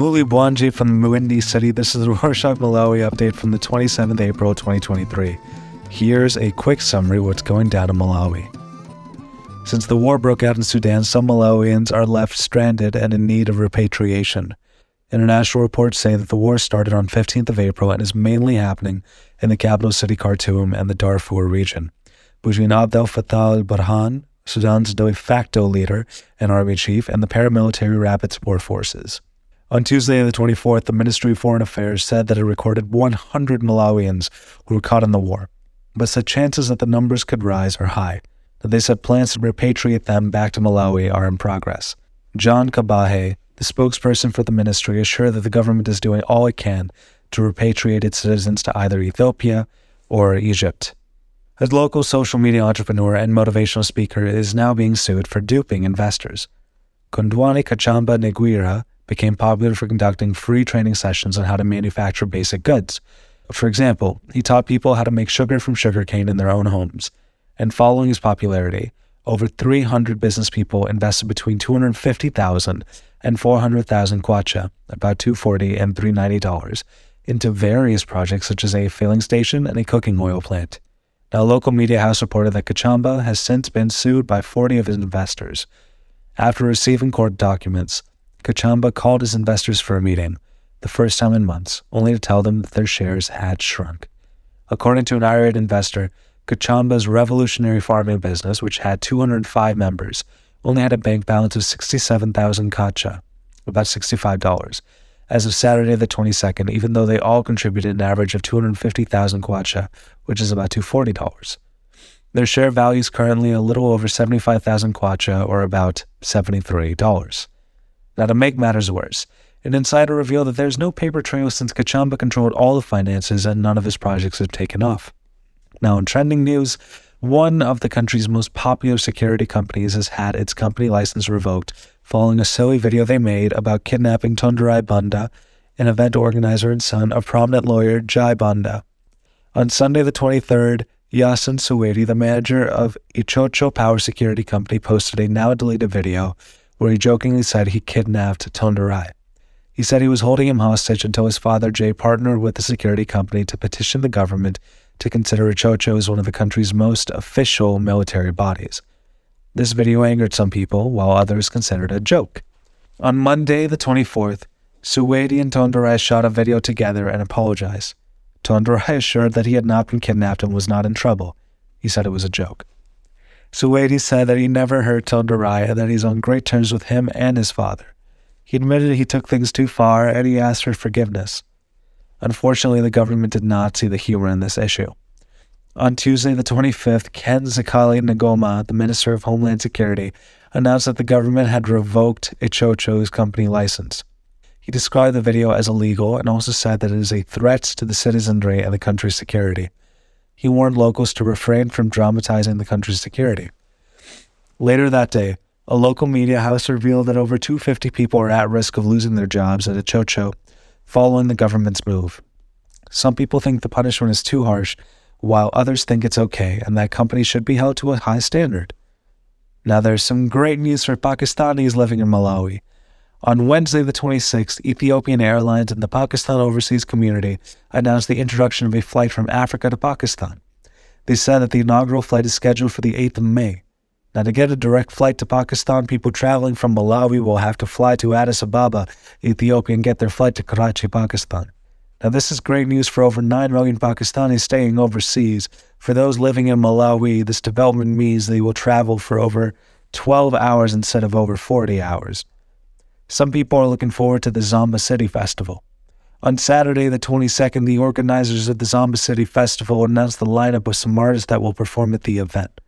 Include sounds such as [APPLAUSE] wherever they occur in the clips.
Muli Bwanji from Windy City. This is the [LAUGHS] Rorshok Malawi update from the 27th April 2023. Here's a quick summary of what's going down in Malawi. Since the war broke out in Sudan, some Malawians are left stranded and in need of repatriation. International reports say that the war started on 15th of April and is mainly happening in the capital city Khartoum and the Darfur region. Between Abdel Fattah al-Burhan, Sudan's de facto leader and army chief, and the paramilitary rapid support forces. On Tuesday, the 24th, the Ministry of Foreign Affairs said that it recorded 100 Malawians who were caught in the war, but said chances that the numbers could rise are high. That they said plans to repatriate them back to Malawi are in progress. John Kabahe, the spokesperson for the ministry, assured that the government is doing all it can to repatriate its citizens to either Ethiopia or Egypt. A local social media entrepreneur and motivational speaker is now being sued for duping investors. Kondwani Kachamba Ngwira, became popular for conducting free training sessions on how to manufacture basic goods. For example, he taught people how to make sugar from sugarcane in their own homes. And following his popularity, over 300 business people invested between 250,000 and 400,000 kwacha, about 240 and 390 dollars, into various projects such as a filling station and a cooking oil plant. Now, a local media house reported that Kachamba has since been sued by 40 of his investors. After receiving court documents, Kachamba called his investors for a meeting, the first time in months, only to tell them that their shares had shrunk. According to an irate investor, Kachamba's revolutionary farming business, which had 205 members, only had a bank balance of 67,000 kwacha, about $65, as of Saturday the 22nd, even though they all contributed an average of 250,000 kwacha, which is about $240. Their share value is currently a little over 75,000 kwacha, or about $73. Now, to make matters worse, an insider revealed that there's no paper trail since Kachamba controlled all the finances and none of his projects have taken off. Now, in trending news, one of the country's most popular security companies has had its company license revoked following a silly video they made about kidnapping Tondorai Banda, an event organizer and son of prominent lawyer Jai Banda. On Sunday, the 23rd, Yasin Suwedi, the manager of Ichocho Power Security Company, posted a now deleted video where he jokingly said he kidnapped Tondorai. He said he was holding him hostage until his father Jay partnered with the security company to petition the government to consider Ichocho as one of the country's most official military bodies. This video angered some people, while others considered it a joke. On Monday, the 24th, Suwedi and Tondorai shot a video together and apologized. Tondorai assured that he had not been kidnapped and was not in trouble. He said it was a joke. Suwedi said that he never hurt Tondorai and that he's on great terms with him and his father. He admitted he took things too far and he asked for forgiveness. Unfortunately, the government did not see the humor in this issue. On Tuesday, the 25th, Ken Zikhale Ng'oma, the Minister of Homeland Security, announced that the government had revoked Ichocho's company license. He described the video as illegal and also said that it is a threat to the citizenry and the country's security he warned locals to refrain from dramatizing the country's security. Later that day, a local media house revealed that over 250 people are at risk of losing their jobs at Ichocho following the government's move. Some people think the punishment is too harsh, while others think it's okay and that companies should be held to a high standard. Now, there's some great news for Pakistanis living in Malawi. On Wednesday, the 26th, Ethiopian Airlines and the Pakistan Overseas Community announced the introduction of a flight from Africa to Pakistan. They said that the inaugural flight is scheduled for the 8th of May. Now, to get a direct flight to Pakistan, people traveling from Malawi will have to fly to Addis Ababa, Ethiopia, and get their flight to Karachi, Pakistan. Now, this is great news for over 9 million Pakistanis staying overseas. For those living in Malawi, this development means they will travel for over 12 hours instead of over 40 hours. Some people are looking forward to the Zomba City Festival. On Saturday, the 22nd, the organizers of the Zomba City Festival announced the lineup of some artists that will perform at the event.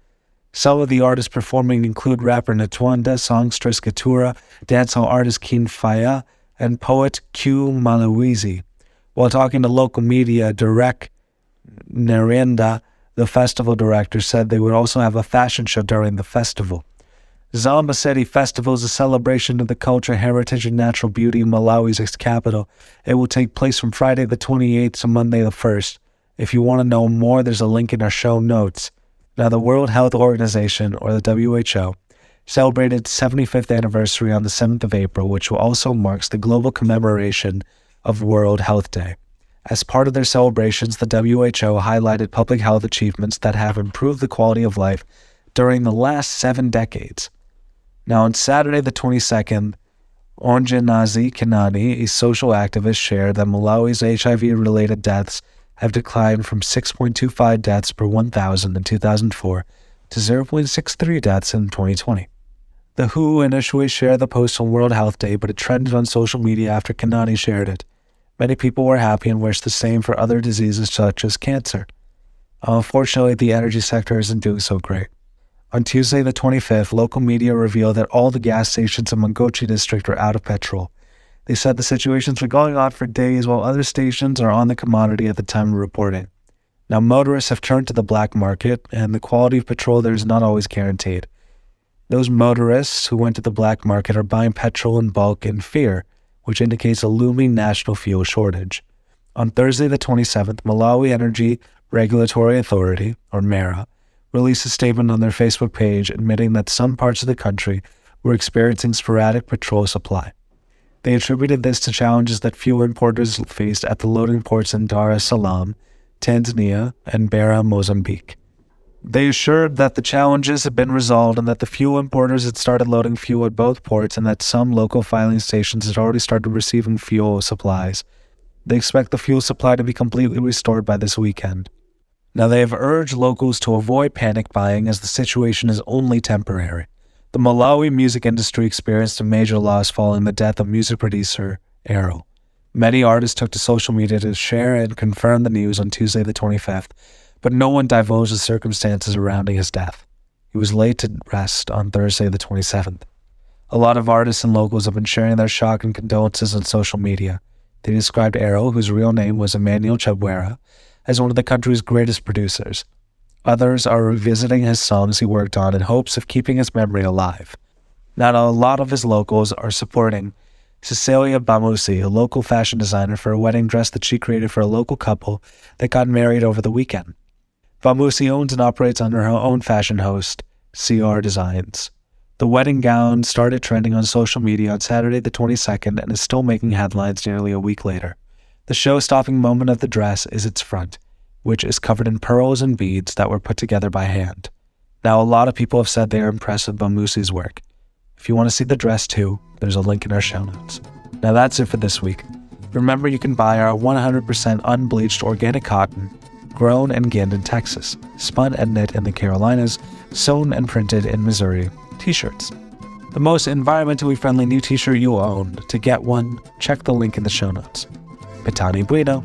Some of the artists performing include rapper Natwanda, songstress Katura, dancehall artist Keen Faya, and poet Q Malawezi. While talking to local media, Derek Narenda, the festival director, said they would also have a fashion show during the festival. Zomba City Festival is a celebration of the culture, heritage, and natural beauty of Malawi's capital. It will take place from Friday the 28th to Monday the 1st. If you want to know more, there's a link in our show notes. Now, the World Health Organization, or the WHO, celebrated its 75th anniversary on the 7th of April, which also marks the global commemoration of World Health Day. As part of their celebrations, the WHO highlighted public health achievements that have improved the quality of life during the last seven decades. Now, on Saturday, the 22nd, Ongenazi Kinani, a social activist, shared that Malawi's HIV related deaths have declined from 6.25 deaths per 1,000 in 2004 to 0.63 deaths in 2020. The WHO initially shared the post on World Health Day, but it trended on social media after Kinani shared it. Many people were happy and wished the same for other diseases such as cancer. Unfortunately, the energy sector isn't doing so great. On Tuesday, the 25th, local media revealed that all the gas stations in Mangochi district are out of petrol. They said the situation's been going on for days while other stations are on the commodity at the time of reporting. Now, motorists have turned to the black market, and the quality of petrol there is not always guaranteed. Those motorists who went to the black market are buying petrol in bulk in fear, which indicates a looming national fuel shortage. On Thursday, the 27th, Malawi Energy Regulatory Authority, or MERA, released a statement on their Facebook page admitting that some parts of the country were experiencing sporadic petrol supply. They attributed this to challenges that fuel importers faced at the loading ports in Dar es Salaam, Tanzania, and Beira, Mozambique. They assured that the challenges had been resolved and that the fuel importers had started loading fuel at both ports and that some local filling stations had already started receiving fuel supplies. They expect the fuel supply to be completely restored by this weekend. Now, they have urged locals to avoid panic buying as the situation is only temporary. The Malawi music industry experienced a major loss following the death of music producer Eril. Many artists took to social media to share and confirm the news on Tuesday, the 25th, but no one divulged the circumstances surrounding his death. He was laid to rest on Thursday, the 27th. A lot of artists and locals have been sharing their shock and condolences on social media. They described Eril, whose real name was Emmanuel Chebwera, as one of the country's greatest producers. Others are revisiting his songs he worked on in hopes of keeping his memory alive. Now, a lot of his locals are supporting Cecelia Bamusi, a local fashion designer, for a wedding dress that she created for a local couple that got married over the weekend. Bamusi owns and operates under her own fashion host, Ciar Designs. The wedding gown started trending on social media on Saturday the 22nd and is still making headlines nearly a week later. The show stopping moment of the dress is its front, which is covered in pearls and beads that were put together by hand. Now, a lot of people have said they are impressed with Bamusi's work. If you want to see the dress too, there's a link in our show notes. Now, that's it for this week. Remember, you can buy our 100% unbleached organic cotton, grown and ginned in Texas, spun and knit in the Carolinas, sewn and printed in Missouri t shirts. The most environmentally friendly new t shirt you'll own. To get one, check the link in the show notes. Petani Bueno.